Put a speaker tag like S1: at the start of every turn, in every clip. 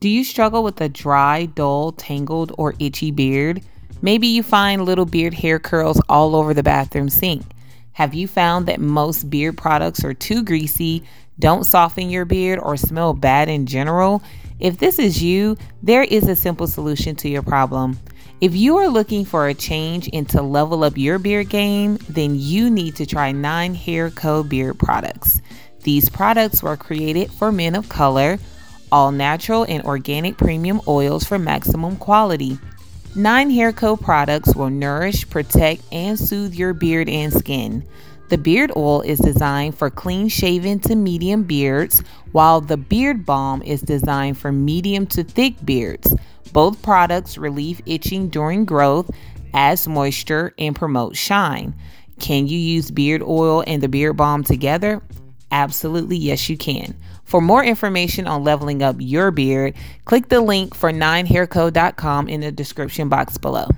S1: Do you struggle with a dry, dull, tangled, or itchy beard? Maybe you find little beard hair curls all over the bathroom sink. Have you found that most beard products are too greasy, don't soften your beard, or smell bad in general? If this is you, there is a simple solution to your problem. If you are looking for a change and to level up your beard game, then you need to try 9 Hair Co. beard products. These products were created for men of color, all natural and organic premium oils for maximum quality. 9 Hair Co. products will nourish, protect, and soothe your beard and skin. The beard oil is designed for clean shaven to medium beards, while the beard balm is designed for medium to thick beards. Both products relieve itching during growth, adds moisture, and promote shine. Can you use beard oil and the beard balm together? Absolutely, yes, you can. For more information on leveling up your beard, click the link for 9hairco.com in the description box below.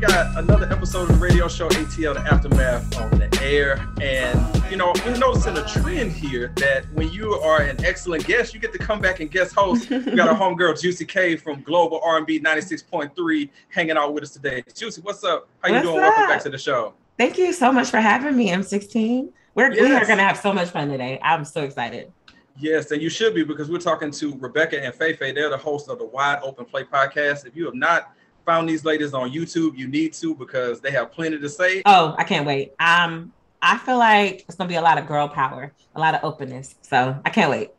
S2: Got another episode of the radio show ATL The Aftermath on the air. And, you know, we're noticing a trend here that when you are an excellent guest, you get to come back and guest host. We got our homegirl, Juicee K from Global R&B 96.3 hanging out with us today. Juicee, what's up? How you
S3: what's
S2: doing?
S3: Up?
S2: Welcome back to the show.
S3: Thank you so much for having me, M16. We're, yes. We are going to have so much fun today. I'm so excited.
S2: Yes, and you should be because we're talking to Rebekah and Fefe. They're the hosts of the Wide Open Play podcast. If you have not found these ladies on YouTube, you need to because they have plenty to say.
S3: Oh, I can't wait. Um, I feel like it's gonna be a lot of girl power, a lot of openness. So I can't wait.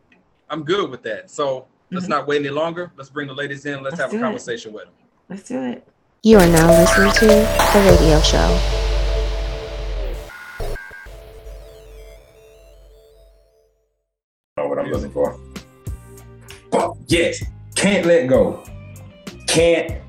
S2: I'm good with that. So let's mm-hmm. not wait any longer. Let's bring the ladies in. Let's, let's have a conversation
S3: it.
S2: with them.
S3: Let's do it.
S4: You are now listening to the radio show.
S5: Know what I'm looking for? Yes, can't let go. Can't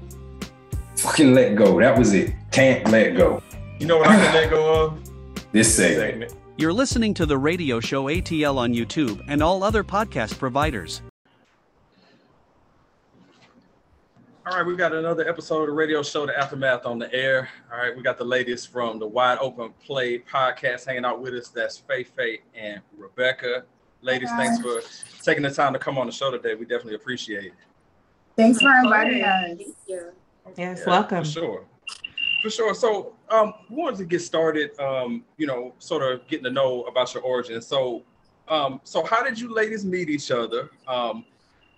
S5: fucking let go. That was it. Can't let go.
S2: You know what I can let go of?
S5: This segment. segment.
S6: You're listening to the radio show ATL on YouTube and all other podcast providers.
S2: All right, we got another episode of the radio show, The Aftermath on the air. All right, we got the ladies from the Wide Open Play podcast hanging out with us. That's Faye Faye and Rebekah. Ladies, Hi. thanks for taking the time to come on the show today. We definitely appreciate it.
S7: Thanks for inviting us.
S3: Thank you. Yes, yeah, welcome.
S2: For sure. For sure. So um we wanted to get started, um, you know, sort of getting to know about your origin. So um, so how did you ladies meet each other? Um,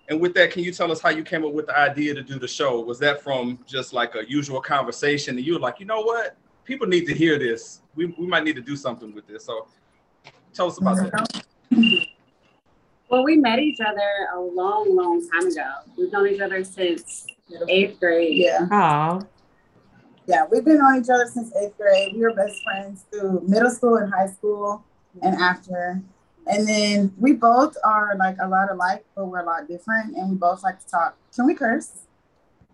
S2: and with that, can you tell us how you came up with the idea to do the show? Was that from just like a usual conversation and you were like, you know what? People need to hear this. We, we might need to do something with this. So tell us about that.
S8: Well, we met each other a long, long time ago. We've known each other since eighth grade.
S7: Yeah.
S3: Oh.
S7: Yeah, we've been on each other since eighth grade. We were best friends through middle school and high school and after. And then we both are like a lot alike, but we're a lot different. And we both like to talk. Can we curse?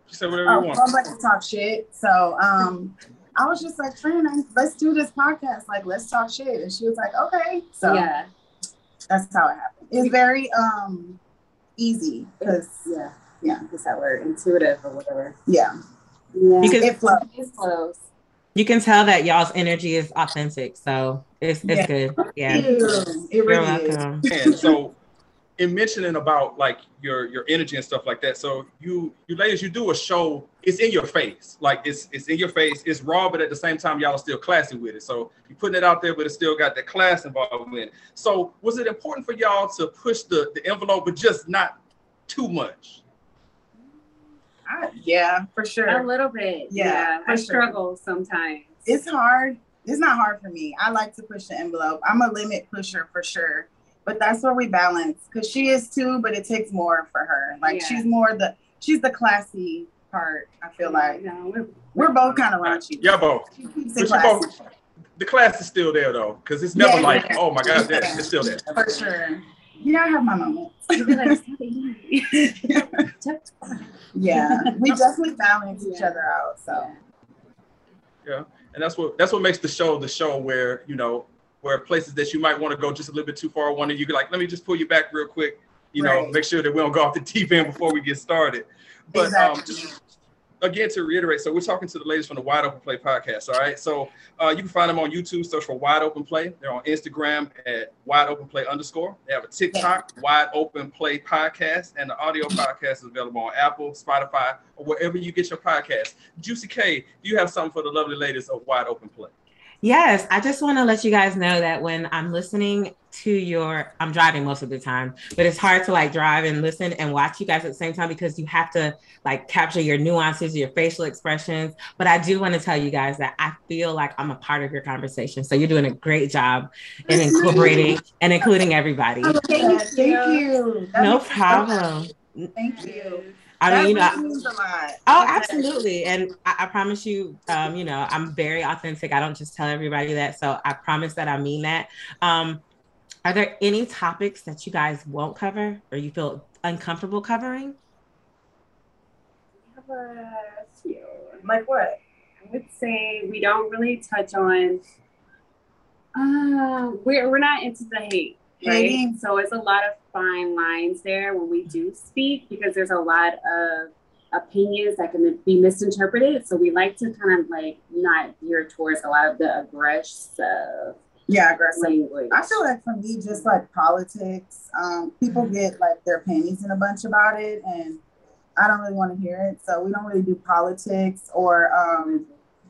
S2: You say whatever oh, you want.
S7: Both like to talk shit. So um, I was just like, friend, let's do this podcast. Like, let's talk shit. And she was like, okay. So yeah, that's how it happened. It's very um easy because yeah yeah,
S8: just that we're intuitive or whatever.
S7: Yeah.
S8: Yeah.
S3: You can,
S7: it flows.
S8: It flows.
S3: You can tell that y'all's energy is authentic. So it's it's yeah. good. Yeah.
S7: It really is.
S2: And so in mentioning about like your your energy and stuff like that. So you you ladies, you do a show, it's in your face. Like it's it's in your face, it's raw, but at the same time, y'all are still classy with it. So you're putting it out there, but it's still got the class involved in it. So was it important for y'all to push the, the envelope, but just not too much?
S7: I, yeah, for sure.
S8: A little bit. Yeah. yeah I sure. struggle sometimes.
S7: It's hard. It's not hard for me. I like to push the envelope. I'm a limit pusher for sure. But that's where we balance because she is too, but it takes more for her. Like yeah. she's more the she's the classy part. I feel like no, we're, we're both kind of raunchy.
S2: Yeah, both. Both, the class is still there though, because it's never yeah, like, yeah. oh my god, that, it's still there.
S7: For sure. Yeah, I have my moments.
S8: You'll like,
S7: yeah, we definitely balance each other out. So
S2: Yeah, and that's what that's what makes the show the show where you know where places that you might want to go just a little bit too far, one of you can like, let me just pull you back real quick. You know, make sure that we don't go off the deep end before we get started. But um, just again to reiterate, so we're talking to the ladies from the Wide Open Play podcast. All right, so uh, you can find them on YouTube. Search for Wide Open Play. They're on Instagram at Wide Open Play underscore. They have a TikTok, Wide Open Play podcast, and the audio podcast is available on Apple, Spotify, or wherever you get your podcast. Juicee K, do you have something for the lovely ladies of Wide Open Play?
S3: Yes, I just want to let you guys know that when I'm listening to your, I'm driving most of the time, but it's hard to like drive and listen and watch you guys at the same time because you have to like capture your nuances, your facial expressions. But I do want to tell you guys that I feel like I'm a part of your conversation. So you're doing a great job in incorporating and including everybody.
S7: Yeah, thank you. That
S3: No
S7: makes me so
S3: problem.
S7: Thank you.
S3: I
S7: that
S3: mean, you know,
S7: really means a lot.
S3: Oh, absolutely. And I, I promise you, um, you know, I'm very authentic. I don't just tell everybody that. So I promise that I mean that. Um, are there any topics that you guys won't cover or you feel uncomfortable covering?
S8: We have a few.
S7: Like what?
S8: I would say we don't really touch on. Uh, we're we're not into the hate, right?
S7: Hating.
S8: So it's a lot of fine lines there when we do speak because there's a lot of opinions that can be misinterpreted. So we like to kind of like not gear towards a lot of the aggressive
S7: Yeah, aggressive. I feel like for me, just like politics, um, people get like their panties in a bunch about it, and I don't really want to hear it. So we don't really do politics or um,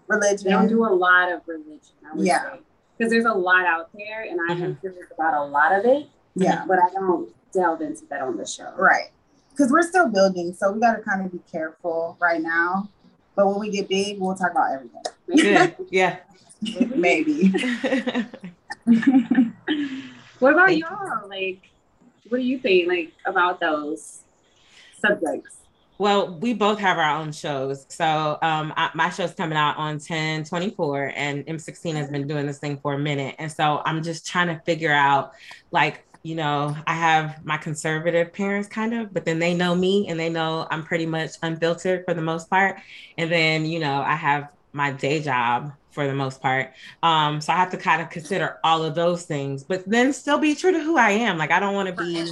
S7: religion.
S8: They don't do a lot of religion. I would
S7: Yeah.
S8: Because there's a lot out there, and I'm
S3: Mhm.
S8: curious about a lot of it,
S7: yeah,
S8: but I don't delve into that on the show.
S7: right. Because we're still building, so we got to kind of be careful right now. But when we get big, we'll talk about everything.
S3: Good. yeah.
S7: Maybe.
S8: What about y'all? Like, what do you think like about those subjects?
S3: Well, we both have our own shows. So um, I, my show's coming out on 10 24, and M16 has been doing this thing for a minute. And so I'm just trying to figure out, like, you know, I have my conservative parents kind of, but then they know me and they know I'm pretty much unfiltered for the most part. And then, you know, I have my day job for the most part. Um, so I have to kind of consider all of those things, but then still be true to who I am. Like, I don't want to be,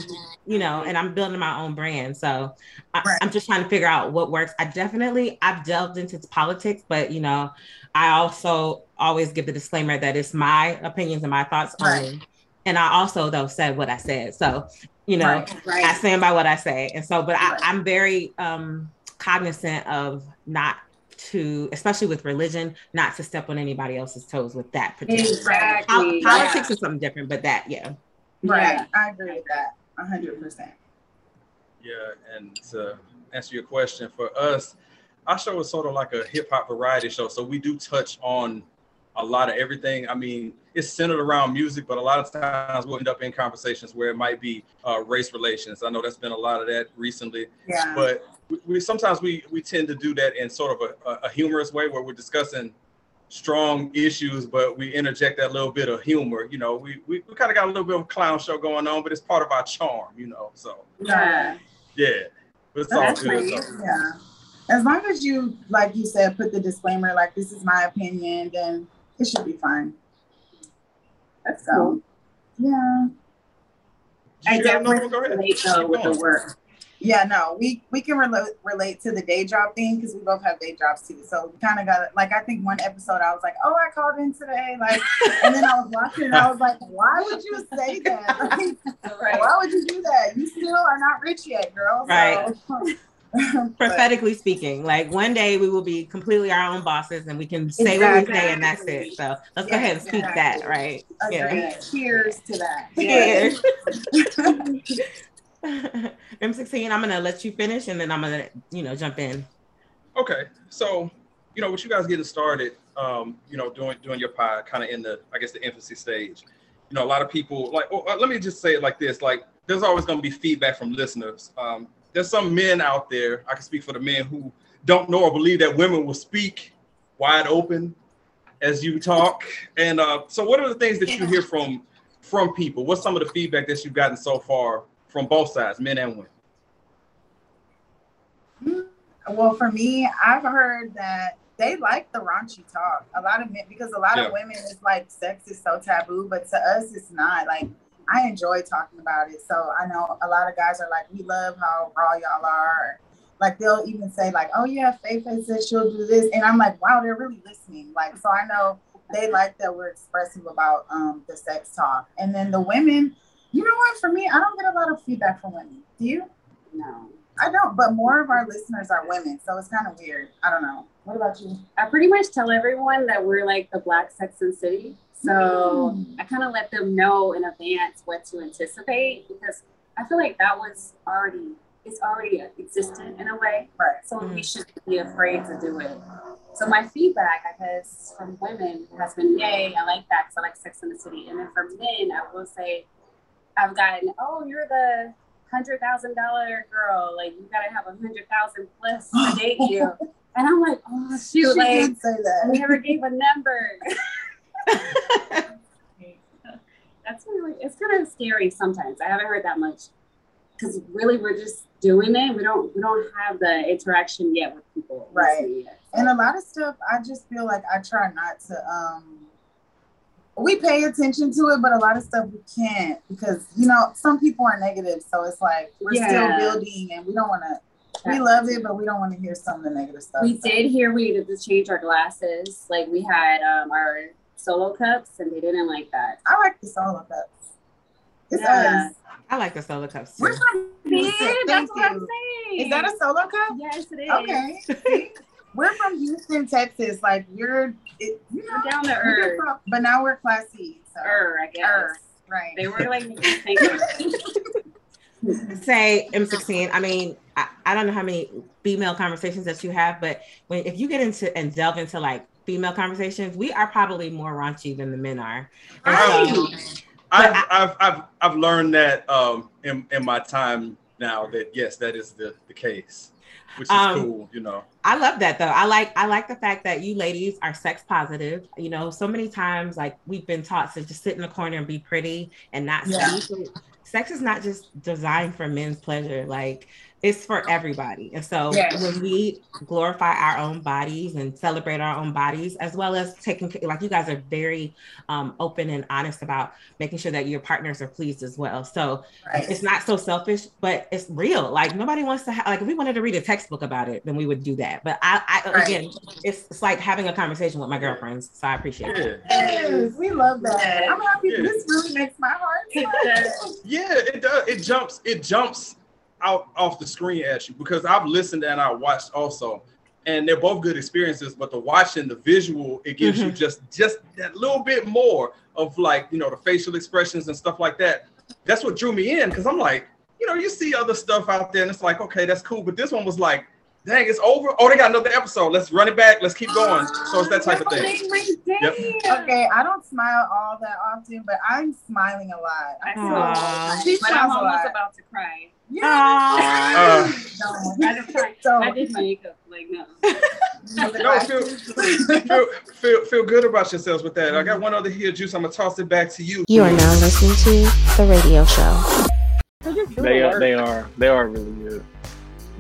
S3: you know, and I'm building my own brand. So I,
S7: Right.
S3: I'm just trying to figure out what works. I definitely I've delved into politics, but you know, I also always give the disclaimer that it's my opinions and my thoughts
S7: Right.
S3: only. And I also though said what I said. So, you know,
S7: Right.
S3: I stand by what I say. And so, but
S7: Right.
S3: I, I'm very um cognizant of not to, especially with religion, not to step on anybody else's toes with that particular
S8: Exactly.
S3: Pol- politics
S8: yeah.
S3: is something different, but that, yeah.
S7: right.
S8: Yeah.
S7: I agree with that. Hundred percent.
S2: Yeah, and to answer your question, for us, our show is sort of like a hip hop variety show. So we do touch on a lot of everything. I mean, it's centered around music, but a lot of times we'll end up in conversations where it might be uh, race relations. I know that's been a lot of that recently,
S7: Yeah.
S2: but we, we sometimes we we tend to do that in sort of a, a humorous way where we're discussing strong issues, but we interject that little bit of humor. You know, we we, we kind of got a little bit of a clown show going on, but it's part of our charm. You know, so
S8: Yeah.
S2: yeah, it's all
S7: That's
S2: good.
S7: nice.
S2: So.
S7: Yeah. As long as you, like you said, put the disclaimer, like this is my opinion, then it should be fine.
S8: That's
S7: So,
S8: cool.
S7: yeah.
S8: I
S2: You got another one?
S8: definitely
S2: Go
S8: relate though with the work.
S7: Yeah, no, we we can relate relate to the day job thing because we both have day jobs too. So we kind of got. Like I think one episode I was like, "Oh, I called in today," like, and then I was watching and I was like, "Why would you say that? Like, Why would you do that? You still are not rich yet, girl." So-
S3: Right.
S7: But-
S3: prophetically speaking like one day we will be completely our own bosses and we can say what we say and that's it so let's go ahead and speak that right
S7: Agreed.
S3: yeah
S7: Cheers to that.
S3: Yeah. M16, I'm gonna let you finish and then I'm gonna, you know, jump in.
S2: Okay, so you know, with you guys getting started, um, you know, doing doing your pod, kind of in the, I guess, the infancy stage. You know, a lot of people like. Oh, uh, let me just say it like this: like, there's always going to be feedback from listeners. Um, there's some men out there. I can speak for the men who don't know or believe that women will speak wide open as you talk. And uh, so, what are the things that you hear from from people? What's some of the feedback that you've gotten so far from both sides, men and women?
S7: Well, for me, I've heard that they like the raunchy talk. A lot of men, because a lot
S2: Yeah.
S7: of women is like sex is so taboo, but to us, it's not. Like, I enjoy talking about it. So I know a lot of guys are like, we love how raw y'all are. Like, they'll even say, like, oh, yeah, Faith says she'll do this. And I'm like, wow, they're really listening. Like, so I know they like that we're expressive about um, the sex talk. And then the women, you know what? For me, I don't get a lot of feedback from women. Do you?
S8: No.
S7: I don't, but more of our listeners are women, so it's kind of weird. I don't know. What about you?
S8: I pretty much tell everyone that we're like the Black Sex and City. So
S7: Mm.
S8: I kind of let them know in advance what to anticipate because I feel like that was already it's already existent in a way.
S7: Right.
S8: So we
S3: Mhm.
S8: shouldn't be afraid to do it. So my feedback, I guess, from women has been, yay, I like that because I like Sex in the City. And then for men, I will say, I've gotten, oh, you're the hundred thousand dollar girl. Like you gotta have a hundred thousand plus to date you. And I'm like, oh
S7: She
S8: shoot, like
S7: did say
S8: I
S7: that.
S8: never gave a number. That's really it's kind of scary sometimes. I haven't heard that much because really we're just doing it. We don't we don't have the interaction yet with people.
S7: Right.
S8: yet.
S7: And a lot of stuff, I just feel like I try not to. um We pay attention to it, but a lot of stuff we can't because you know some people are negative, so it's like we're
S8: Yeah.
S7: still building, and we don't want to. We love it, but we don't want to hear some of the negative stuff.
S8: We
S7: so.
S8: did hear we needed to change our glasses. Like we had um, our solo cups, and they didn't like that.
S7: I like the solo cups. It's
S8: Yeah.
S7: us.
S3: I like the solo cups too.
S7: We're from Houston.
S8: Yeah, that's what I'm saying.
S7: Is that a solo cup?
S8: yes? It is.
S7: Okay. See? we're from Houston, Texas. Like you're, it, you know,
S8: We're down to earth.
S7: from- but now we're classy. So.
S8: Er, I guess.
S7: Earth, right.
S8: They were like making me think.
S3: say M16. I mean, I, I don't know how many female conversations that you have, but when if you get into and delve into like female conversations, we are probably more raunchy than the men are. And so-
S2: I've,
S3: But
S2: I've, I've, I've learned that um, in, in my time now that yes, that is the, the case, which is
S3: Um,
S2: cool, you know.
S3: I love that though. I like I like the fact that you ladies are sex positive. You know, so many times like we've been taught to just sit in the corner and be pretty and not
S7: Yeah.
S3: speak. Sex is not just designed for men's pleasure. Like it's for everybody. And so
S7: Yes.
S3: when we glorify our own bodies and celebrate our own bodies, as well as taking ca- like you guys are very um, open and honest about making sure that your partners are pleased as well. So
S7: Right.
S3: it's not so selfish, but it's real. Like nobody wants to have like if we wanted to read a textbook about it, then we would do that. But I, I
S7: Right.
S3: again, it's it's like having a conversation with my girlfriends. So I appreciate it.
S7: Yes, we love that. I'm happy.
S2: Yeah.
S7: This really makes my heart
S2: yeah, it does. It jumps. It jumps out off the screen at you because I've listened and I watched also, and they're both good experiences. But the watching, the visual, it gives you
S3: Mhm.
S2: just just that little bit more of like you know the facial expressions and stuff like that. That's what drew me in because I'm like, you know, you see other stuff out there and it's like, okay, that's cool. But this one was like, dang, it's over. Oh, they got another episode. Let's run it back. Let's keep going. So it's that type of thing.
S8: Make my day.
S2: Yep.
S7: Okay, I don't smile all that often, but I'm smiling a lot.
S8: I
S7: I
S8: feel
S3: Aw.
S7: She
S8: but I'm
S7: smiles a
S8: almost
S7: lot.
S8: about to cry.
S7: Yeah.
S2: Uh,
S7: No.
S8: I just cried.
S7: So-
S8: I did makeup. Like no.
S2: No, feel, feel, feel, feel good about yourselves with that. I got one other here, Juice. I'm gonna toss it back to you.
S4: You are now listening to The Radio Show.
S9: They are, they are, they are really good.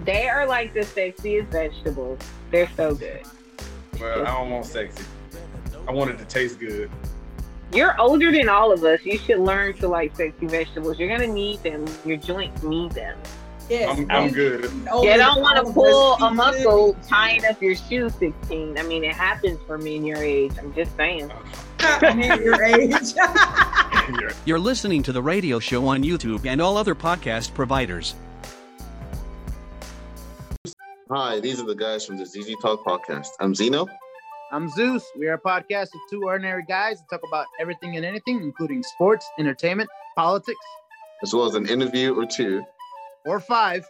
S10: They are like the sexiest vegetables. They're so good.
S2: Well, I don't want sexy. I want it to taste good.
S10: You're older than all of us. You should learn to like sexy vegetables. You're gonna need them. Your joints need them.
S2: I'm, I'm good.
S10: You don't want to pull a muscle tying up your shoe 16. I mean, it happens for me in your age. I'm just saying.
S7: your age.
S6: You're listening to the radio show on YouTube and all other podcast providers.
S11: Hi, these are the guys from the ZZ Talk podcast. I'm Zeno.
S12: I'm Zeus. We are a podcast of two ordinary guys that talk about everything and anything, including sports, entertainment, politics,
S11: as well as an interview or two.
S12: or five.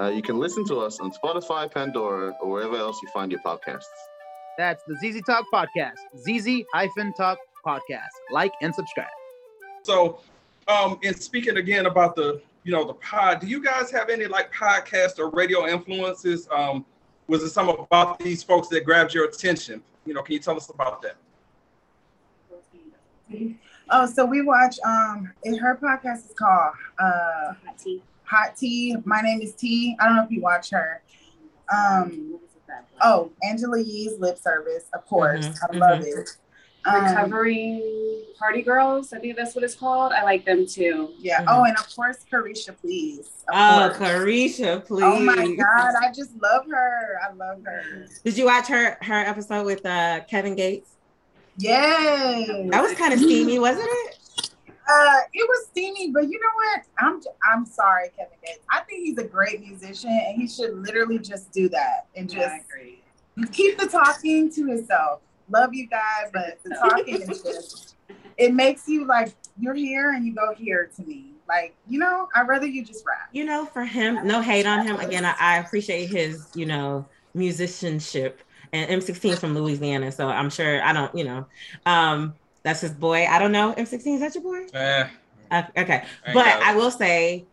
S11: Uh, you can listen to us on Spotify, Pandora, or wherever else you find your podcasts.
S12: That's the ZZ Talk podcast. ZZ hyphen Talk podcast. Like and subscribe.
S2: So, um, and speaking again about the, you know, the pod, do you guys have any like podcast or radio influences? Um, was it some about these folks that grabbed your attention? You know, can you tell us about that?
S7: Oh, so we watch. Um, and her podcast is called uh,
S8: Hot Tea.
S7: Hot Tea. My name is T. I don't know if you watch her. Um, oh, Angela Yee's lip service, of course.
S8: Mhm,
S7: I love
S8: mhm.
S7: it. Um,
S8: Recovering Party Girls. I think that's what it's called. I like them too.
S7: Yeah. Oh, and of course, Caresha, please. Of
S3: Oh,
S7: course.
S3: Caresha, please.
S7: Oh my God, I just love her. I love her.
S3: Did you watch her her episode with uh Kevin Gates?
S7: Yay.
S3: That was kind of steamy, wasn't it?
S7: Uh, it was steamy, but you know what? I'm I'm sorry, Kevin Gates. I think he's a great musician, and he should literally just do that and just keep the talking to himself. Love you guys, but the talking is just it makes you like you're here and you go here to me. Like you know, I'd rather you just rap.
S3: You know, for him, no hate on him. Again, I, I appreciate his, you know, musicianship. And M16 from Louisiana, so I'm sure I don't, you know, um, that's his boy. I don't know. M16 is that your boy?
S2: Eh,
S3: Uh, okay,
S2: Ain't
S3: but. I will say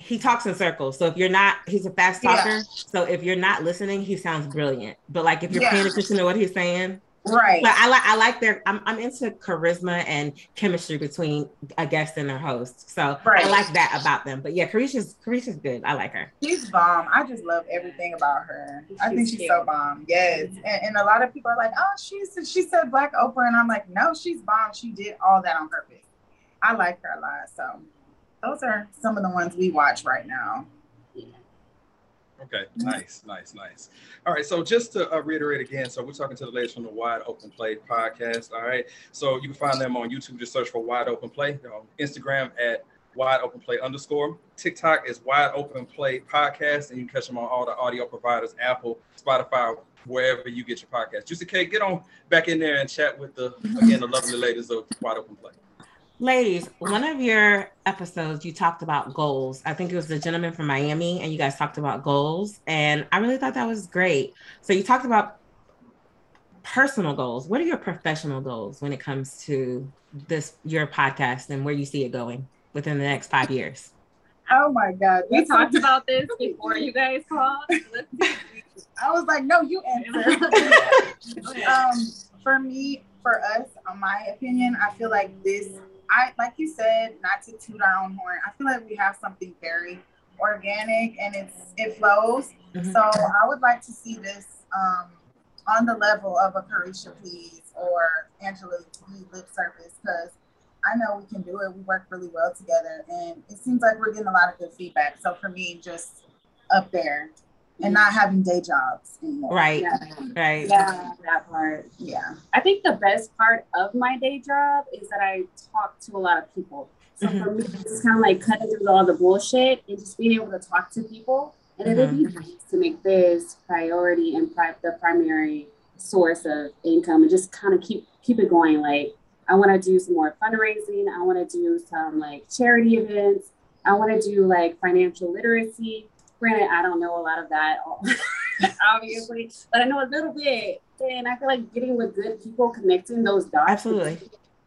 S3: he talks in circles. So if you're not, he's a fast
S7: Yeah.
S3: talker. So if you're not listening, he sounds brilliant. But like if you're
S7: Yeah.
S3: paying attention to what he's saying,
S7: Right.
S3: But I like I like their. I'm I'm into charisma and chemistry between a guest and their host. So
S7: Right.
S3: I like that about them. But yeah, Caresha's Caresha's good. I like her.
S7: She's bomb. I just love everything about her. I think
S8: She's
S7: she's so bomb. Yes. Mm-hmm. And, and a lot of people are like, oh, she's she said Black Oprah. And I'm like, no, she's bomb. She did all that on purpose. I like her a lot. So those are some of the ones we watch right now.
S2: Okay, nice, nice, nice. All right, so just to uh, reiterate again, so we're talking to the ladies from the Wide Open Play podcast. All right, so you can find them on YouTube. Just search for Wide Open Play. On Instagram at Wide Open Play underscore. TikTok is Wide Open Play podcast, and you can catch them on all the audio providers: Apple, Spotify, wherever you get your podcast. Juicee K, get on back in there and chat with the again the lovely ladies of Wide Open Play.
S3: Ladies, one of your episodes you talked about goals. I think it was the gentleman from Miami, and you guys talked about goals, and I really thought that was great. So you talked about personal goals. What are your professional goals when it comes to this your podcast and where you see it going within the next five years?
S7: Oh my God.
S8: We talked about this before you guys called.
S7: I was like, no, you answer. um, for me, for us, on my opinion, I feel like this, I like you said, not to toot our own horn. I feel like we have something very organic and it's it flows.
S3: Mhm.
S7: So I would like to see this um on the level of a Caresha Please or Angela Yee lip service because I know we can do it. We work really well together and it seems like we're getting a lot of good feedback. So for me, just up there and not having day jobs anymore.
S3: Right,
S8: Yeah.
S3: right.
S8: Yeah, that part.
S7: Yeah.
S8: I think the best part of my day job is that I talk to a lot of people. So
S3: Mm-hmm.
S8: for me, it's kind of like cutting through all the bullshit and just being able to talk to people. And it would be
S3: Mm-hmm.
S8: nice to make this priority and pri- the primary source of income and just kind of keep keep it going. Like I want to do some more fundraising. I want to do some like charity events. I want to do like financial literacy. Granted, I don't know a lot of that, obviously, but I know a little bit. And I feel like getting with good people, connecting those dots,
S3: Absolutely.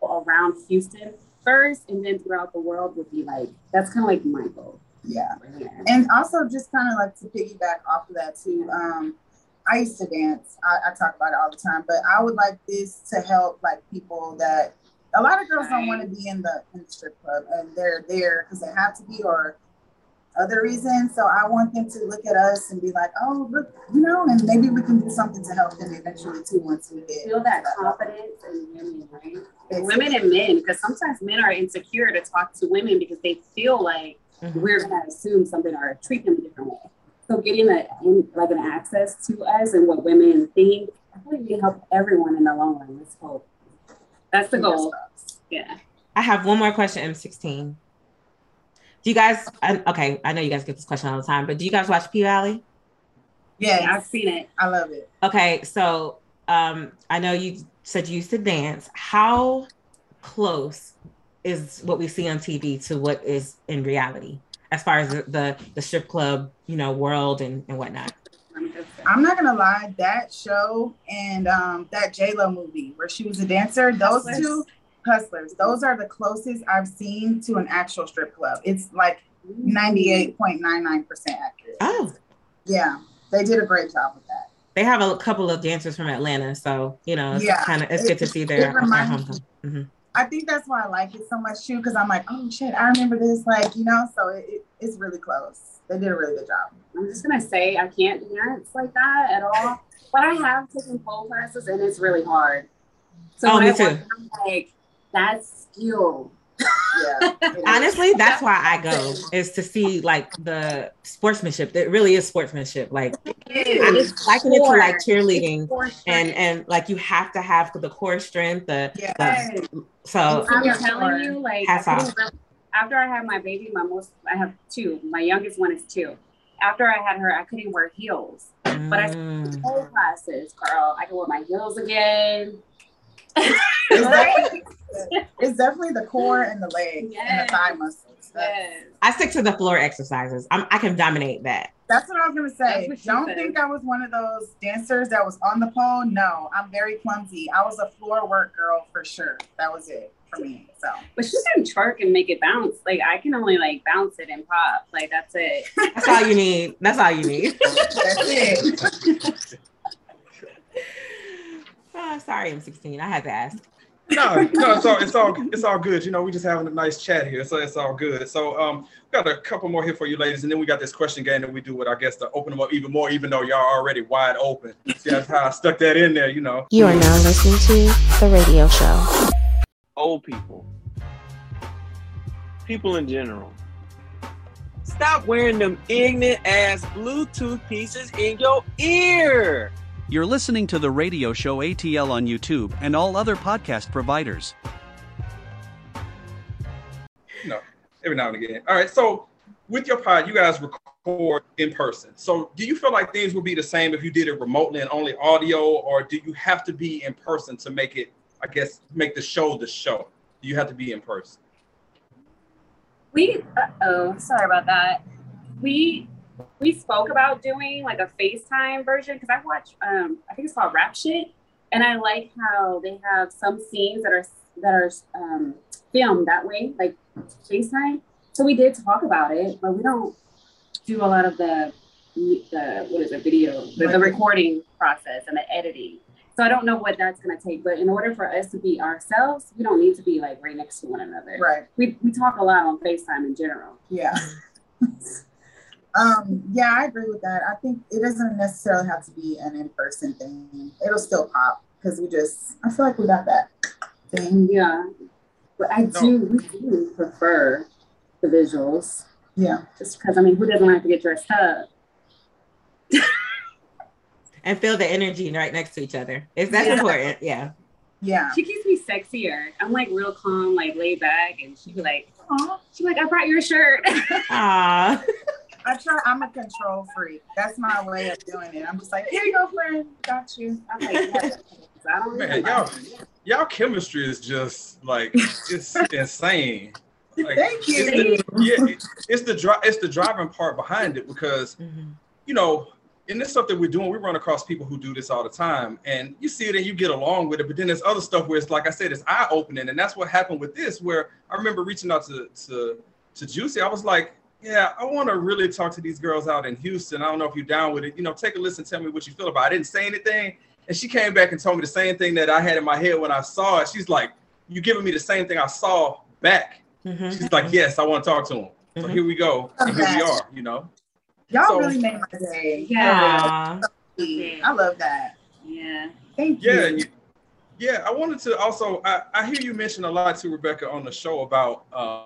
S8: around Houston first, and then throughout the world would be like that's kind of like my goal.
S7: Yeah.
S8: Yeah.
S7: And also just kind of like to piggyback off of that too. Um, I used to dance. I, I talk about it all the time, but I would like this to help like people that a lot of girls don't want to be in the in the strip club and they're there because they have to be or other reasons. So I want them to look at us and be like, oh look, you know, and maybe we can do something to help them eventually too once we get
S8: Feel that confidence in women, right?
S7: Basically.
S8: Women and men, because sometimes men are insecure to talk to women because they feel like
S3: Mm-hmm.
S8: we're gonna assume something or treat them a different way. So getting a like an access to us and what women think, I think we can help everyone in the long run. Let's hope. That's the goal. Yeah.
S3: I have one more question, M16. Do you guys, I, okay, I know you guys get this question all the time, but do you guys watch P Valley?
S7: Yeah,
S8: I've seen it.
S7: I love it.
S3: Okay, so um, I know you said you used to dance. How close is what we see on TV to what is in reality, as far as the the, the strip club, you know, world and, and whatnot?
S7: I'm not gonna lie, that show and um, that J Lo movie where she was a dancer, those two hustlers, those are the closest I've seen to an actual strip club. It's like 98.99% accurate.
S3: Oh,
S7: Yeah, they did a great job with that.
S3: they have a couple of dancers from Atlanta, so you know, it's
S7: Yeah,
S3: kind of it's
S7: it-
S3: good to see
S7: it
S3: their, their
S7: reminds
S3: hometown. Mhm.
S7: I think that's why I like it so much too, because I'm like, oh shit, I remember this, like you know. So it, it, it's really close. They did a really good job.
S8: I'm just gonna say I can't dance like that at all, but I have taken pole classes and it's really hard. So
S3: Oh, me
S8: I
S3: too.
S8: I'm like, that's skill.
S7: Yeah.
S3: Honestly, that's why I go is to see like the sportsmanship. It really is sportsmanship. Like I'm just liken it to like cheerleading, and and like you have to have the core strength. The,
S7: Yes.
S3: the so
S8: I'm telling you, like
S3: Hats off.
S8: after I had my baby, my most I have two. My youngest one is two. After I had her, I couldn't wear heels, but I
S3: Mm.
S8: classes, girl. I can wear my heels again.
S7: It's definitely, it's definitely the core and the legs and the thigh muscles. That's,
S3: I stick to the floor exercises. I'm, I can dominate that.
S7: that's what I was gonna say.
S8: That's what she
S7: Don't
S8: said.
S7: think I was one of those dancers that was on the pole. No, I'm very clumsy. I was a floor work girl for sure. That was it for me. So
S8: But she can twerk and make it bounce. Like I can only like bounce it and pop. Like that's it.
S3: That's all you need. That's all you need.
S7: that's it.
S3: Sorry, M16. I had to ask.
S2: no, no, it's all it's all it's all good. You know, we're just having a nice chat here, so it's all good. So um got a couple more here for you ladies, and then we got this question game that we do with our guests to open them up even more, even though y'all already wide open. See that's how I stuck that in there, you know.
S4: You are now listening to The Radio Show.
S9: Old people. People in general. Stop wearing them ignorant ass Bluetooth pieces in your ear.
S6: You're listening to the radio show ATL on YouTube and all other podcast providers.
S2: No, every now and again. All right, so with your pod, you guys record in person. So do you feel like things would be the same if you did it remotely and only audio, or do you have to be in person to make it, I guess, make the show the show? Do you have to be in person?
S8: We uh oh, sorry about that. We we spoke about doing like a FaceTime version because I watch um I think it's called Rap Shit, and I like how they have some scenes that are that are um filmed that way, like FaceTime. So we did talk about it, but we don't do a lot of the the what is it video the, the recording process and the editing. So I don't know what that's gonna take, but in order for us to be ourselves, we don't need to be like right next to one another.
S7: Right.
S8: We we talk a lot on FaceTime in general.
S7: Yeah. um, yeah, I agree with that. I think it doesn't necessarily have to be an in-person thing. It'll still pop because we just I feel like we got that thing.
S8: Yeah. But I do we do prefer the visuals.
S7: Yeah.
S8: Just because I mean who doesn't like to get dressed up?
S3: And feel the energy right next to each other. It's that's
S8: Yeah.
S3: important. Yeah.
S7: Yeah.
S8: She keeps me sexier. I'm like real calm, like laid back, and she'd be like, "Oh," she's like, "I brought your shirt."
S3: Ah.
S7: I try I'm a control freak. That's my way of doing it. I'm just like, here you go, friend. Got you.
S8: I'm like, "Yes." I don't
S2: Man, y'all, y'all chemistry is just like it's insane. Like,
S7: Thank you.
S2: It's the, yeah, it- it's the dri- it's the driving part behind it because mm-hmm. you know, and this stuff that we're doing, we run across people who do this all the time, and you see it and you get along with it. But then there's other stuff where it's like I said, it's eye opening, and that's what happened with this. Where I remember reaching out to to to Juicee, I was like, yeah, I want to really talk to these girls out in Houston. I don't know if you're down with it. You know, take a listen, tell me what you feel about. it. I didn't say anything, and she came back and told me the same thing that I had in my head when I saw it. She's like, you giving me the same thing I saw back.
S3: Mm-hmm.
S2: She's like, yes, I want to talk to him. So here we go, and here we are. You know.
S7: Y'all
S2: So-
S7: really made my day.
S3: Yeah.
S7: I love that.
S8: Yeah.
S7: Thank you.
S2: Yeah, yeah. I wanted to also. I, I hear you mention a lot to Rebekah on the show about uh,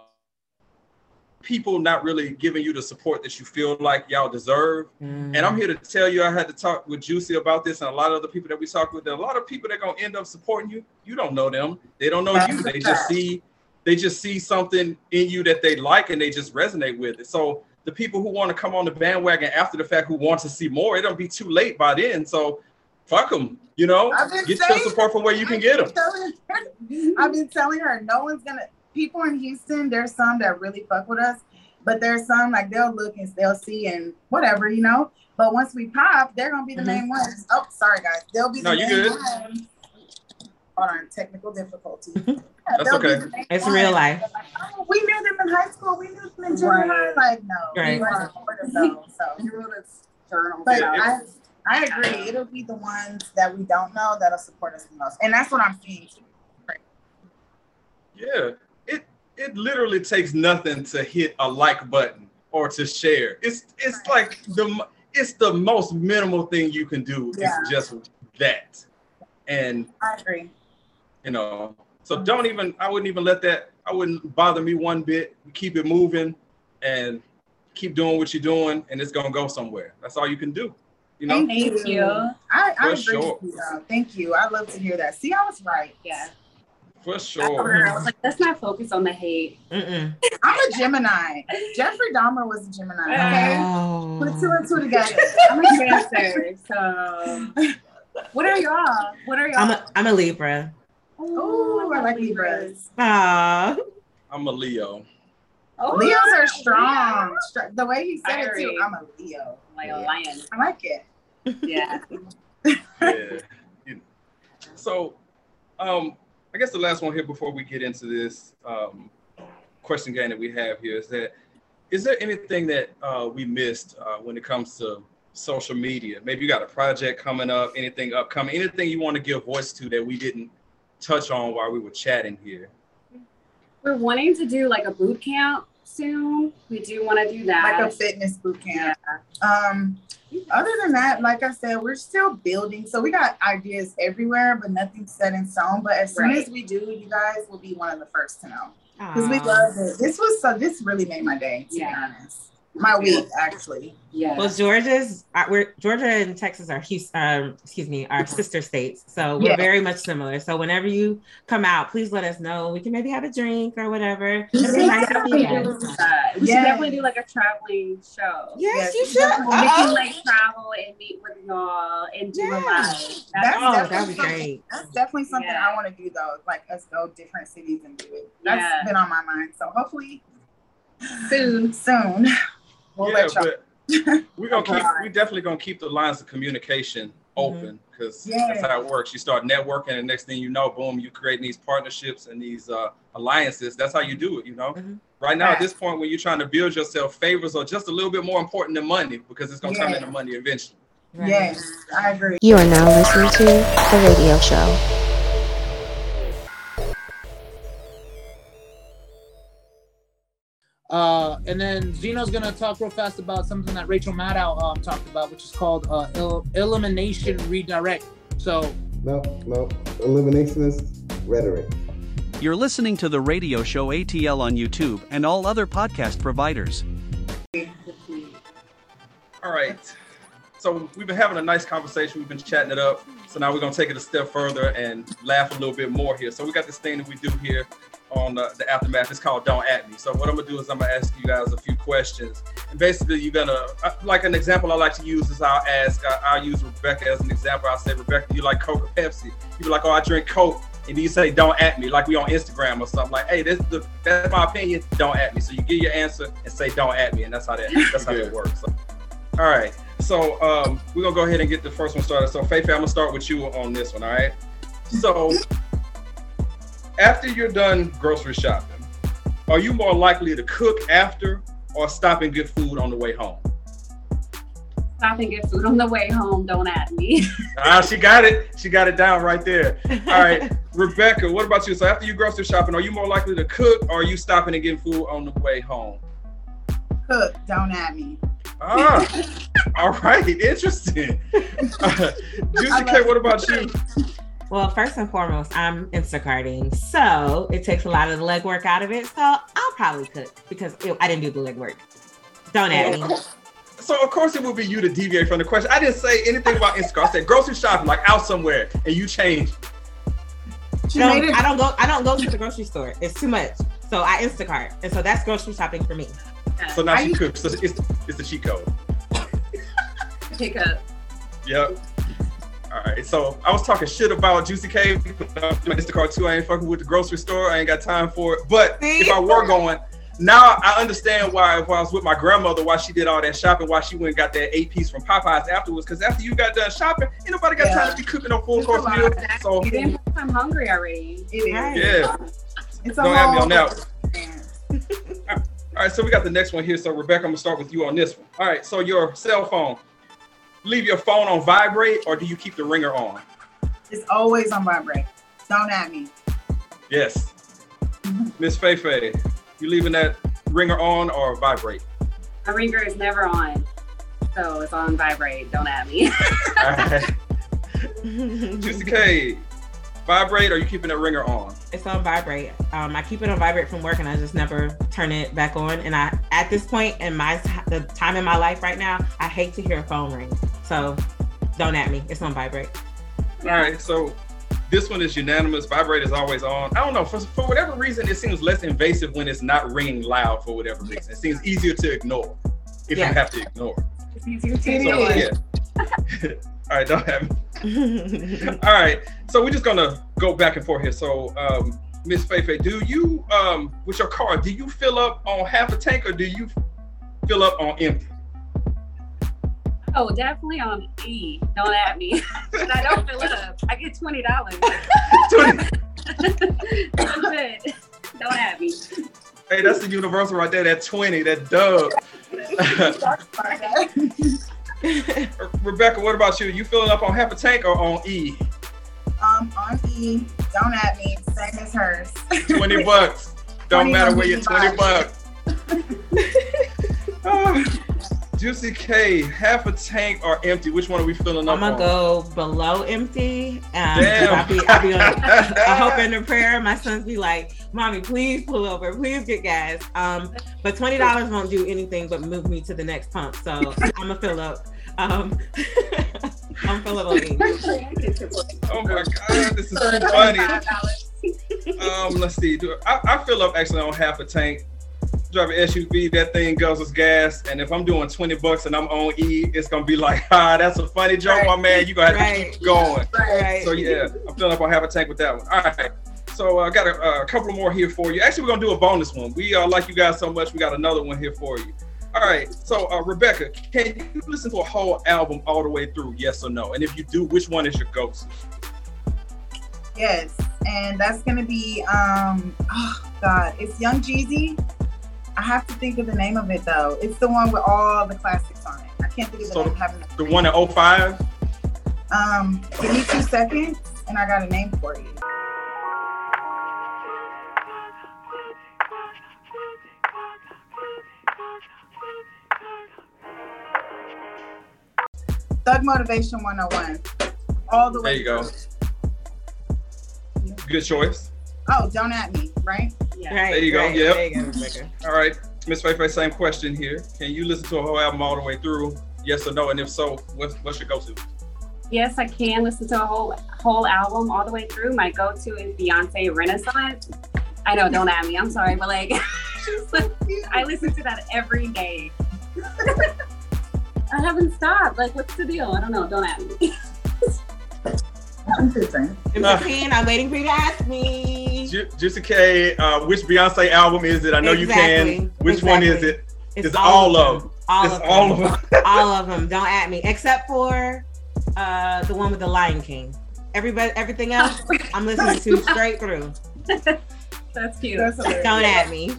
S2: people not really giving you the support that you feel like y'all deserve. Mm. And I'm here to tell you, I had to talk with Juicee about this, and a lot of other people that we talked with. There are a lot of people that gonna end up supporting you. You don't know them. They don't know you. They just see. They just see something in you that they like, and they just resonate with it. So the people who want to come on the bandwagon after the fact, who want to see more, it'll be too late by then. So fuck them. You know, get your support from where you can get them.
S7: telling her, I've been telling her no one's gonna. People in Houston, there's some that really fuck with us, but there's some like they'll look and they'll see and whatever, you know. But once we pop, they're gonna be the main mm-hmm. ones. Oh, sorry guys, they'll be the
S2: No, you
S7: main
S2: good.
S7: ones. Hold on, technical difficulty. Mm-hmm. That's
S2: okay.
S3: It's
S7: ones.
S3: real life.
S7: Oh, we knew them in high school. We knew them in junior high. Like no,
S3: Right.
S7: we weren't supportive though. So
S8: You wrote us journals.
S7: but
S8: about
S7: I,
S8: it.
S7: I agree. It'll be the ones that we don't know that'll support us the most, and that's what I'm seeing. Too.
S2: Yeah, it it literally takes nothing to hit a like button or to share. It's it's like the it's the most minimal thing you can do.
S7: Yeah.
S2: It's just that, and
S7: I agree.
S2: you know. So don't even. I wouldn't even let that. I wouldn't bother me one bit. Keep it moving, and keep doing what you're doing, and it's gonna go somewhere. That's all you can do. You know.
S7: Thank you. I, I agree
S2: sure.
S7: with you. though. Thank you. I love to hear that. See, I was right.
S8: Yeah.
S2: For
S8: I
S2: sure.
S8: was like, let's not focus on the hate.
S3: Mm-mm.
S7: I'm a Gemini. Jeffrey Dahmer was a Gemini. Okay.
S3: Oh.
S7: Put two and two together.
S8: I'm a cancer, so what are y'all? What are y'all?
S3: I'm a, I'm a Libra.
S7: Oh, I like Libras.
S3: Aw.
S2: I'm a Leo.
S8: Oh,
S7: Leos are strong. Str- The way he said it too. I'm a Leo.
S8: like a lion.
S7: I like it.
S8: Yeah.
S2: yeah. So, um, I guess the last one here before we get into this um, question game that we have here is that is there anything that uh, we missed uh, when it comes to social media? Maybe you got a project coming up, anything upcoming, anything you want to give voice to that we didn't touch on while we were chatting here.
S8: We're wanting to do like a boot camp soon. We do want to do that.
S7: Like a fitness boot camp. Um, other than that, like I said, we're still building. So we got ideas everywhere, but nothing set in stone. But as soon
S8: Right.
S7: as we do, you guys will be one of the first to know. Because we love it. This was so this really made my day, to
S8: Yeah.
S7: be honest. My week actually.
S8: yeah.
S3: Well, Georgia's uh, we're Georgia and Texas are um, excuse me, are sister states. So we're
S7: Yeah.
S3: very much similar. So whenever you come out, please let us know. We can maybe have a drink or whatever.
S8: we should
S3: nice to
S8: definitely
S3: see
S8: do We should definitely do like a traveling show.
S3: Yes,
S7: Yes,
S3: you
S7: we
S3: should.
S8: We can
S3: Oh,
S8: like travel and meet with y'all and do a
S3: Yeah.
S8: live.
S7: That's
S3: oh, that'd
S7: definitely
S3: be great.
S7: That's definitely something
S8: Yeah.
S7: I want to do though. Like us go different cities and do it. That's
S8: Yeah.
S7: been on my mind. So hopefully
S8: soon.
S7: soon. We'll
S2: yeah,
S7: let y'all
S2: but we're gonna keep. We definitely gonna keep the lines of communication open because that's
S7: Yeah.
S2: how it works. You start networking, and next thing you know, boom, you create these partnerships and these uh, alliances. That's how you do it. You know.
S3: Mhm.
S2: Right now, at this point, when you're trying to build yourself, favors are just a little bit more important than money because it's gonna turn into money eventually.
S3: Right.
S7: Yes, I agree.
S4: You are now listening to The Radio Show.
S12: Uh, and then Zeno's gonna talk real fast about something that Rachel Maddow um, talked about, which is called uh, el- elimination redirect. So
S13: No, no. Eliminationist rhetoric.
S6: You're listening to the radio show ATL on YouTube and all other podcast providers.
S2: All right. So we've been having a nice conversation. We've been chatting it up. So now we're gonna take it a step further and laugh a little bit more here. So we got this thing that we do here on the, the aftermath. It's called "Don't At Me." So what I'm gonna do is I'm gonna ask you guys a few questions, and basically you're gonna uh, like an example I like to use is I'll ask I, I'll use Rebekah as an example. I'll say Rebekah, you like Coke or Pepsi? You be like, oh, I drink Coke. And you say, don't at me, like we on Instagram or something. Like, hey, this is the that's my opinion. Don't at me. So you give your answer and say, don't at me, and that's how that that's how that works. So, all right. So um, we're gonna go ahead and get the first one started. So Faith, I'm gonna start with you on this one. All right. So after you're done grocery shopping, are you more likely to cook after or stop and get food on the way home?
S8: Stop and get food on the way home. Don't at me.
S2: Ah, she got it. She got it down right there. All right, Rebekah, what about you? So after you grocery shopping, are you more likely to cook or are you stopping and getting food on the way home?
S7: Cook, don't at me.
S2: Ah, all right, interesting. Uh, Juicee K, what about you?
S3: Well, first and foremost, I'm Instacarting, so it takes a lot of the legwork out of it. So I'll probably cook because it, I didn't do the legwork. Don't at me.
S2: So of course it would be you to deviate from the question. I didn't say anything about Instacart. I said grocery shopping, like out somewhere, and you
S7: change.
S3: No. I don't go. I don't go to the grocery store. It's too much. So I Instacart, and so that's grocery shopping for me.
S2: So now
S7: I
S2: she
S7: used-
S2: cooks. So it's it's the cheat code.
S8: Pick up.
S2: Yep. All right. So I was talking shit about Juicee K. Instacart too. I ain't fucking with the grocery store. I ain't got time for it. But
S3: See?
S2: if I were going, now I understand why. If I was with my grandmother, why she did all that shopping, why she went and got that eight piece from Popeyes afterwards. Because after you got done shopping, ain't nobody got time to be cooking no full course meal. So
S8: You didn't I'm hungry already.
S7: It is.
S3: Right.
S2: yeah.
S7: It's
S2: Don't at me on that All right, so we got the next one here. So Rebekah, I'm gonna start with you on this one. All right, so your cell phone, leave your phone on vibrate or do you keep the ringer on?
S7: It's always on vibrate. Don't at me.
S2: Yes. Miss Faye Faye, you leaving that ringer on or vibrate?
S8: My ringer is never on, so it's on vibrate. Don't at me.
S2: All right. Juicee K, vibrate or you keeping that ringer on?
S3: It's on vibrate. Um, I keep it on vibrate from work, and I just never turn it back on. And I, at this point in my the time in my life right now, I hate to hear a phone ring. So, don't at me. It's on vibrate.
S2: All right, so this one is unanimous. Vibrate is always on. I don't know for, for whatever reason, it seems less invasive when it's not ringing loud. For whatever reason, it seems easier to ignore if
S3: Yeah.
S2: you have to ignore.
S8: It's easier to
S2: So,
S8: ignore.
S2: yeah. All right, don't have. All right, so we're just gonna go back and forth here. So, um, Miss Faye Faye, do you, um, with your car, do you fill up on half a tank or do you fill up on empty?
S8: Oh, definitely on E. Don't at me. I don't fill up. I get twenty dollars. I'm good. Don't at me.
S2: Hey, that's the universal right there. That twenty, that dub. Rebekah, what about you? You filling up on half a tank or on E?
S7: Um, on E, don't at me. Same as hers.
S2: Twenty bucks. Don't
S7: 20
S2: matter where you're twenty bucks. Ah, Juicee K, half a tank or empty? Which one are we filling up
S3: I'm gonna
S2: on?
S3: go below empty. Um,
S2: Damn.
S3: I be, I be on a hope and a prayer. My sons be like, "Mommy, please pull over, please get gas." Um, but twenty dollars won't do anything but move me to the next pump. So I'm gonna fill up. Um, I'm fill up on E.
S2: Oh my god, this is funny. Um, let's see. Do I, I fill up actually on half a tank. Drive an SUV, that thing goes guzzles gas, and if I'm doing 20 bucks and I'm on E, it's gonna be like, ah, that's a funny joke, my man. You gonna have to
S3: Right.
S2: keep going.
S3: Right.
S2: So yeah, I'm filling up on half a tank with that one. All right. So I got a, a couple more here for you. Actually, we're gonna do a bonus one. We uh, like you guys so much. We got another one here for you. All right. So uh, Rebekah, can you listen to a whole album all the way through? Yes or no? And if you do, which one is your go-to?
S7: Yes, and that's gonna be um oh god, it's Young Jeezy. I have to think of the name of it though. It's the one with all the classics on it. I can't think of the
S2: So
S7: name. Having
S2: The one at 05?
S7: um, give me two seconds, and I got a name for you. Thug Motivation 101. All the way.
S2: There
S7: way.
S2: you go. Good choice.
S7: Oh, don't at me, right?
S3: Right,
S2: There you go.
S3: right.
S2: Yep.
S3: There you go,
S2: All right, Miss Faye Faye, same question here. Can you listen to a whole album all the way through? Yes or no? And if so, what's, what's your go-to?
S8: Yes, I can listen to a whole whole album all the way through. My go-to is Beyonce Renaissance. I know, don't at me. I'm sorry, but like, she's so cute. I listen to that every day. I haven't stopped. Like, what's the deal? I don't know. Don't at me.
S3: M16, I'm waiting for you to ask me.
S2: Ju- Juicee K, uh, which Beyonce album is it? I know you can.
S3: Exactly,
S2: Which one is it?
S3: It's
S2: It's
S3: all
S2: all
S3: of
S2: of
S3: them.
S2: them.
S3: All
S2: It's
S3: of
S2: all
S3: them.
S2: of them.
S3: all of them. Don't at me, except for uh, the one with the Lion King. Everybody, everything else, I'm listening to straight through.
S8: That's cute.
S3: That's Don't at me.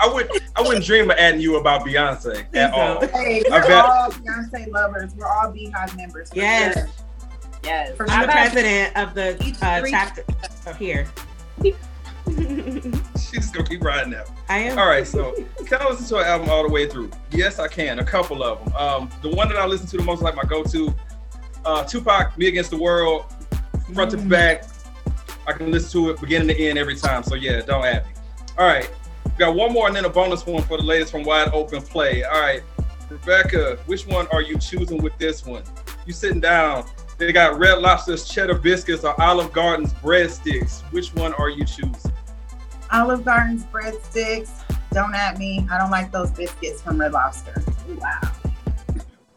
S2: I would I wouldn't dream of adding you about Beyonce at all.
S7: Hey,
S2: I
S7: we're
S2: bet-
S7: all Beyonce lovers. We're all BeyHive members. for
S3: Yes.
S7: sure.
S8: Yes.
S7: For
S3: I'm the president of the uh, chapter uh, here.
S2: She's gonna keep riding that.
S3: I am.
S2: All right, so can I listen to an album all the way through? Yes, I can. A couple of them. Um, the one that I listen to the most, like my go-to, uh, Tupac, "Me Against the World," front to
S3: Mm.
S2: back. I can listen to it beginning to end every time. So yeah, don't add me. All right, we got one more and then a bonus one for the ladies from Wide Open Play. All right, Rebekah, which one are you choosing with this one? You sitting down? They got Red Lobster's cheddar biscuits or Olive Garden's breadsticks. Which one are you choosing?
S7: Olive Garden's breadsticks. Don't at me. I don't like those biscuits from Red Lobster. Wow.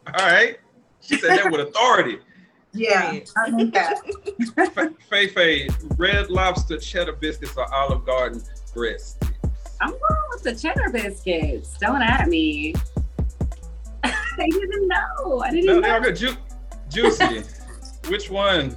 S2: All right, she said that with authority.
S7: Yeah, I think that.
S2: Faye Faye, Red Lobster cheddar biscuits or Olive Garden breast.
S8: I'm going with the cheddar biscuits. Don't at me. I didn't know. I didn't
S2: No,
S8: know.
S2: they are good. Ju- Juicee. Which one?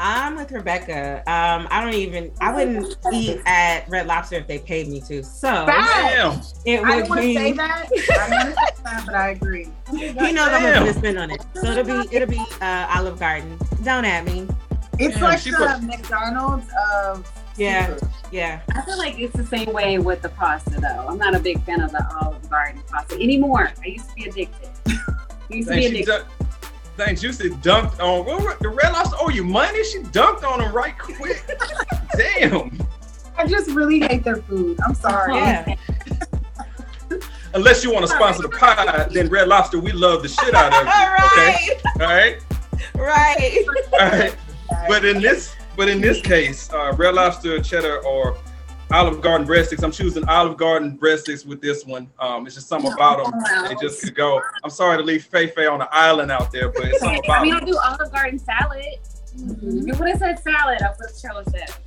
S3: I'm with Rebekah. Um, I don't even. I wouldn't eat at Red Lobster if they paid me to. So
S2: Damn.
S3: it
S7: I
S3: would
S7: didn't want to
S3: be.
S7: say that. I didn't want to say that, but I agree.
S3: He knows I'm
S2: Damn.
S3: gonna spend on it. So it'll be it'll be uh, Olive Garden. Don't at me.
S7: It's
S2: Damn,
S7: like
S2: she
S7: the
S2: put-
S7: McDonald's of
S3: Yeah,
S7: seafood.
S3: yeah.
S8: I feel like it's the same way with the pasta, though. I'm not a big fan of the Olive Garden pasta anymore. I used to be addicted. I used to
S2: Dang,
S8: be
S2: she
S8: addicted.
S2: dun- dang, Juicee dunked on what, what- the Red Lobster. owe you money. She dunked on him right quick. Damn.
S7: I just really hate their food. I'm sorry.
S3: Yeah.
S2: Unless you want to sponsor the pod, then Red Lobster, we love the shit out of you. Okay. All right.
S3: Right.
S2: All right. But in this, but in this case, uh, Red Lobster, cheddar, or Olive Garden breadsticks. I'm choosing Olive Garden breadsticks with this one. Um, it's just something about them. They just could go. I'm sorry to leave Faye Faye on the island out there, but it's something
S8: I
S2: about
S8: mean,
S2: them.
S8: I'll do Olive Garden salad. If you would have said salad, I would have chose that.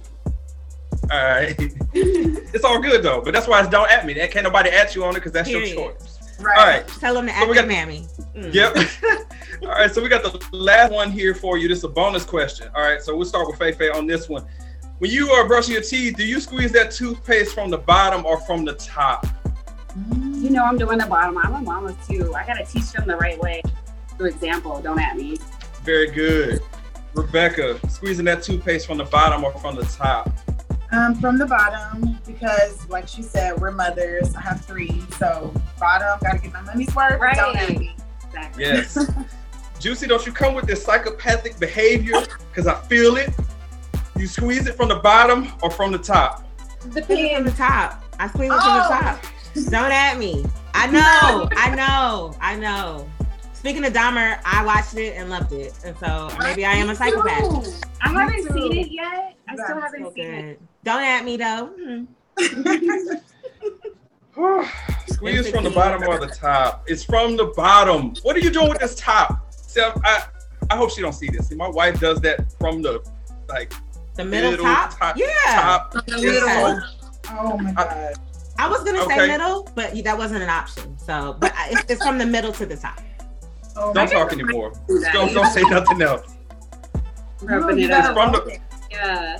S2: All right. it's all good though, but that's why it's don't at me. That can't nobody at you on it because that's
S3: Period.
S2: your choice.
S7: Right.
S2: All right.
S3: Tell them to
S2: So
S3: act
S2: we got-
S3: mammy. Mm.
S2: Yep. all right. So we got the last one here for you. This is a bonus question. All right. So we'll start with Faye Faye on this one. When you are brushing your teeth, do you squeeze that toothpaste from the bottom or from the top?
S8: You know, I'm doing the bottom. I'm a mama too. I gotta teach them the right way. For example, don't at me.
S2: Very good. Rebekah, squeezing that toothpaste from the bottom or from the top?
S7: Um, from the bottom because, like she said, we're mothers. I have three, so bottom. Gotta get my money's worth.
S8: Right.
S7: Don't at me.
S8: Exactly.
S2: Yes. Juicee, don't you come with this psychopathic behavior? Because I feel it. You squeeze it from the bottom or from the top?
S3: Squeeze it from the top. I squeeze it from
S7: Oh.
S3: the top. Don't at me. I know. I know. I know. Speaking of Dahmer, I watched it and loved it, and so maybe I am a psychopath.
S8: I haven't seen it yet. I still
S7: so
S8: haven't seen it.
S3: Don't at me though. Mm.
S2: Squeeze from the bottom or the top? It's from the bottom. What are you doing with this top? See, I, I, I hope she don't see this. See, my wife does that from the like
S3: The middle,
S2: Middle,
S3: top?
S2: top-
S3: Yeah.
S2: top.
S8: The middle.
S2: so-
S7: Oh my god.
S3: I was gonna
S2: Okay.
S3: say middle, but that wasn't an option. So, but I- it's, it's from the middle to the top.
S7: Oh
S2: Don't talk anymore. Don't, don't say nothing else.
S8: Rubbing it
S7: gotta.
S2: From the,
S7: it.
S8: Yeah.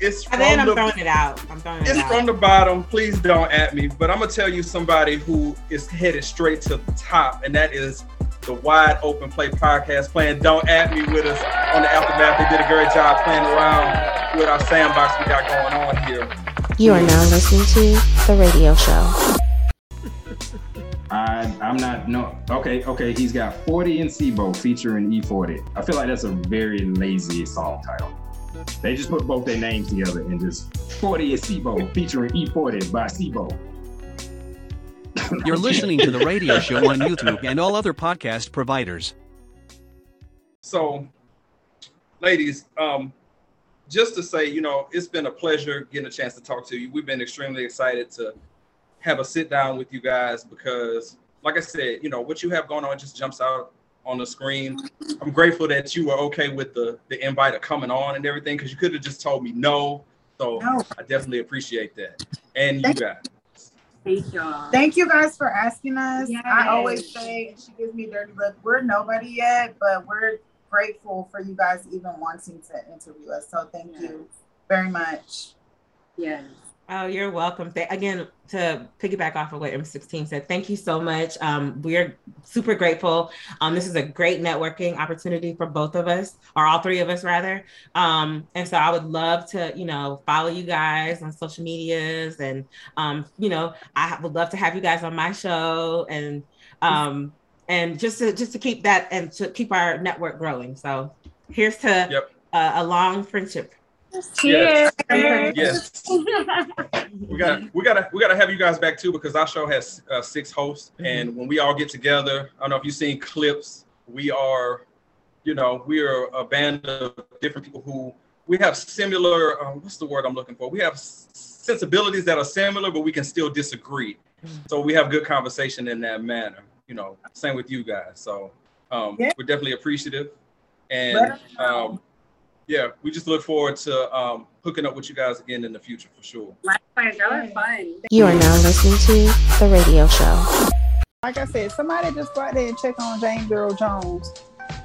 S2: it's from
S3: And then
S2: from
S3: I'm
S2: the
S3: throwing it out. I'm throwing it
S2: It's
S3: out.
S2: from the bottom. Please don't at me. But I'm gonna tell you somebody who is headed straight to the top, and that is the Wide Open Play podcast playing Don't At Me with us on the Aftermath. They did a great job playing around with our sandbox we got going on here.
S4: You are now listening to The Radio Show.
S5: I, I'm not no okay okay he's got 40 in SIBO featuring E40 I feel like that's a very lazy song title they just put both their names together and just 40 in SIBO featuring E40 by SIBO
S6: You're listening to the radio show on YouTube and all other podcast providers.
S2: So, ladies, um, just to say, you know, it's been a pleasure getting a chance to talk to you. We've been extremely excited to have a sit down with you guys because, like I said, you know, what you have going on just jumps out on the screen. I'm grateful that you were okay with the the invite of coming on and everything because you could have just told me no. So
S7: No.
S2: I definitely appreciate that. And you
S7: Thank-
S2: guys.
S8: Thank y'all.
S7: Thank you guys for asking us. I always say, and she gives me a dirty look, we're nobody yet, but we're grateful for you guys even wanting to interview us. So thank you very much.
S8: Yes.
S3: Oh, you're welcome. Th- again, to piggyback off of what M16 said, thank you so much. Um, we're super grateful. Um, this is a great networking opportunity for both of us, or all three of us, rather. Um, and so I would love to, you know, follow you guys on social medias, and um, you know, I would love to have you guys on my show, and um, and just to just to keep that and to keep our network growing. So here's to
S2: Yep.
S3: uh, a long friendship.
S8: Cheers.
S2: Yes. we got we gotta we gotta have you guys back too because our show has uh, six hosts and when we all get together i don't know if you've seen clips we are you know we are a band of different people who we have similar um, what's the word i'm looking for we have sensibilities that are similar but we can still disagree so we have good conversation in that manner you know same with you guys so um,
S7: Yeah.
S2: we're definitely appreciative and
S7: Let
S2: um, yeah we just look forward to um, hooking up with you guys again in the future for sure
S8: Likewise, y'all are fun.
S4: You are now listening to The Radio Show.
S14: Like I said, somebody just go out there and check on James Earl Jones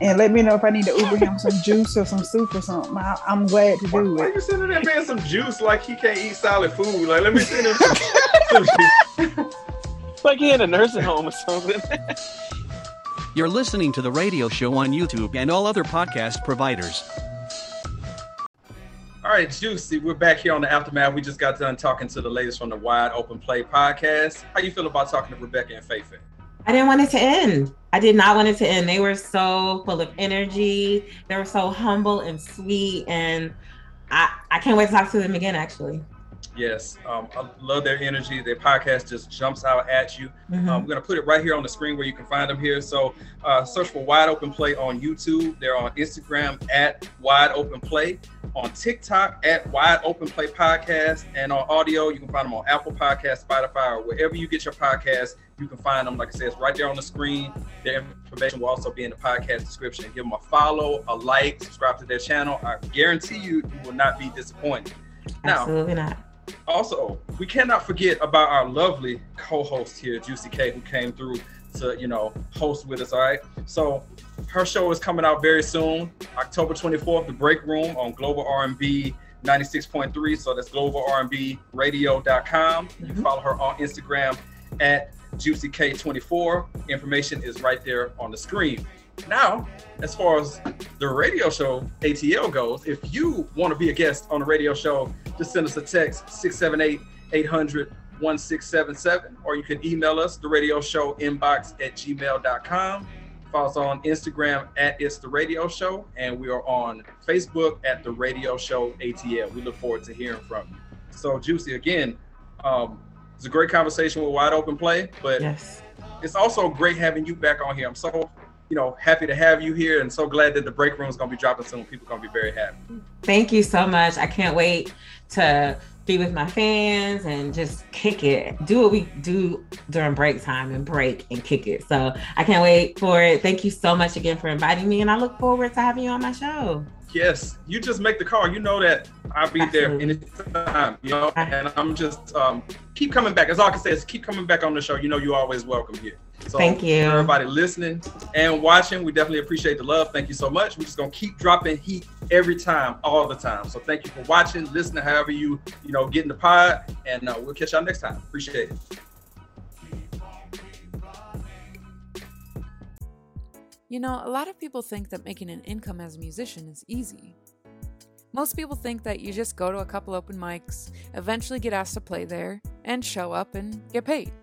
S14: and let me know if I need to Uber him some juice or some soup or something. I, I'm glad to do it.
S2: Why
S14: it.
S2: you sending that man some juice like he can't eat solid food? Like, let me send him some. some-
S9: like he in a nursing home or something.
S6: You're listening to the radio show on YouTube and all other podcast providers.
S2: All right, Juicee, we're back here on the aftermath. We just got done talking to the ladies from the Wide Open Play podcast. How you feel about talking to Rebekah and Faith?
S3: I didn't want it to end. I did not want it to end. They were so full of energy. They were so humble and sweet, and I I can't wait to talk to them again. Actually.
S2: Yes, um, I love their energy. Their podcast just jumps out at you.
S3: Mhm.
S2: Um, we're gonna put it right here on the screen where you can find them here. So uh, search for Wide Open Play on YouTube. They're on Instagram at Wide Open Play, on TikTok at Wide Open Play Podcast, and on audio you can find them on Apple Podcast, Spotify, or wherever you get your podcast. You can find them. Like I said, it's right there on the screen. Their information will also be in the podcast description. Give them a follow, a like, subscribe to their channel. I guarantee you, you will not be disappointed. Now,
S3: Absolutely not.
S2: Also, we cannot forget about our lovely co-host here, Juicee K, who came through to, you know, host with us. All right. So her show is coming out very soon, October 24th, The Break Room on Global R&B 96.3. So that's globalrnbradio.com. You can follow her on Instagram at JuicyK24. Information is right there on the screen. Now, as far as the radio show ATL goes, if you want to be a guest on the radio show, just send us a text 678 800 1677, or you can email us the radio show inbox at gmail.com. Follow us on Instagram at It's the Radio Show, and we are on Facebook at the Radio Show ATL. We look forward to hearing from you. So, Juicee, again, um, it's a great conversation with Wide Open Play, but
S3: yes.
S2: it's also great having you back on here. I'm so, you know, happy to have you here, and so glad that the break room is going to be dropping soon. People are going to be very happy.
S3: Thank you so much. I can't wait to be with my fans and just kick it. Do what we do during break time and break and kick it. So I can't wait for it. Thank you so much again for inviting me, and I look forward to having you on my show.
S2: Yes, you just make the call. You know that I'll be there anytime. You know, and I'm just um, keep coming back. As all I can say is keep coming back on the show. You know, you're always welcome here. So
S3: Thank you.
S2: everybody listening and watching. We definitely appreciate the love. Thank you so much. We're just gonna keep dropping heat every time, all the time. So thank you for watching, listening, however you you know get in the pod, and uh, we'll catch y'all next time. Appreciate it.
S15: You know, a lot of people think that making an income as a musician is easy. Most people think that you just go to a couple open mics, eventually get asked to play there, and show up and get paid.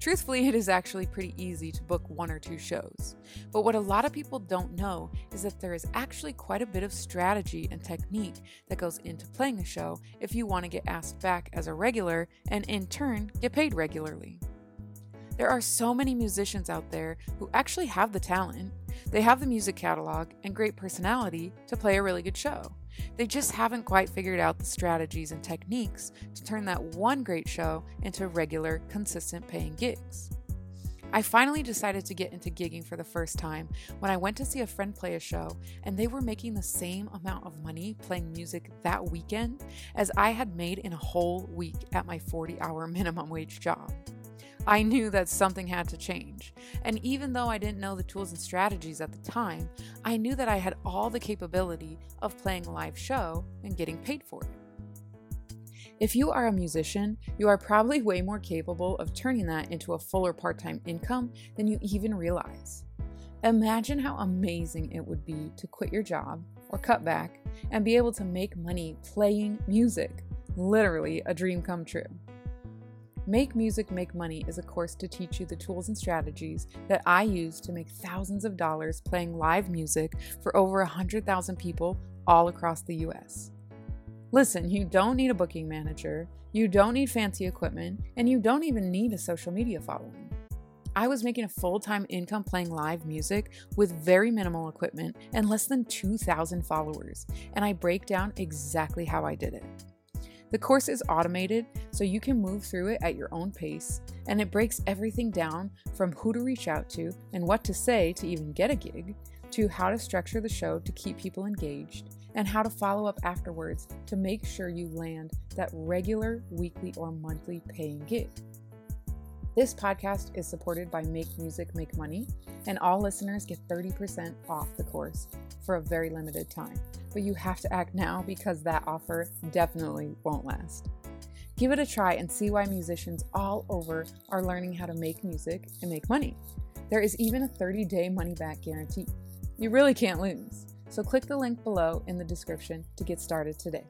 S15: Truthfully, it is actually pretty easy to book one or two shows. But what a lot of people don't know is that there is actually quite a bit of strategy and technique that goes into playing a show if you want to get asked back as a regular and in turn get paid regularly. There are so many musicians out there who actually have the talent, they have the music catalog and great personality to play a really good show. They just haven't quite figured out the strategies and techniques to turn that one great show into regular, consistent paying gigs. I finally decided to get into gigging for the first time when I went to see a friend play a show, and they were making the same amount of money playing music that weekend as I had made in a whole week at my 40 hour minimum wage job. I knew that something had to change, and even though I didn't know the tools and strategies at the time, I knew that I had all the capability of playing a live show and getting paid for it. If you are a musician, you are probably way more capable of turning that into a fuller part time income than you even realize. Imagine how amazing it would be to quit your job or cut back and be able to make money playing music. Literally a dream come true. Make Music Make Money is a course to teach you the tools and strategies that I use to make thousands of dollars playing live music for over 100,000 people all across the US. Listen, you don't need a booking manager, you don't need fancy equipment, and you don't even need a social media following. I was making a full time income playing live music with very minimal equipment and less than 2,000 followers, and I break down exactly how I did it. The course is automated, so you can move through it at your own pace, and it breaks everything down from who to reach out to and what to say to even get a gig, to how to structure the show to keep people engaged, and how to follow up afterwards to make sure you land that regular, weekly, or monthly paying gig. This podcast is supported by Make Music Make Money, and all listeners get 30% off the course for a very limited time. But you have to act now because that offer definitely won't last. Give it a try and see why musicians all over are learning how to make music and make money. There is even a 30 day money back guarantee. You really can't lose. So click the link below in the description to get started today.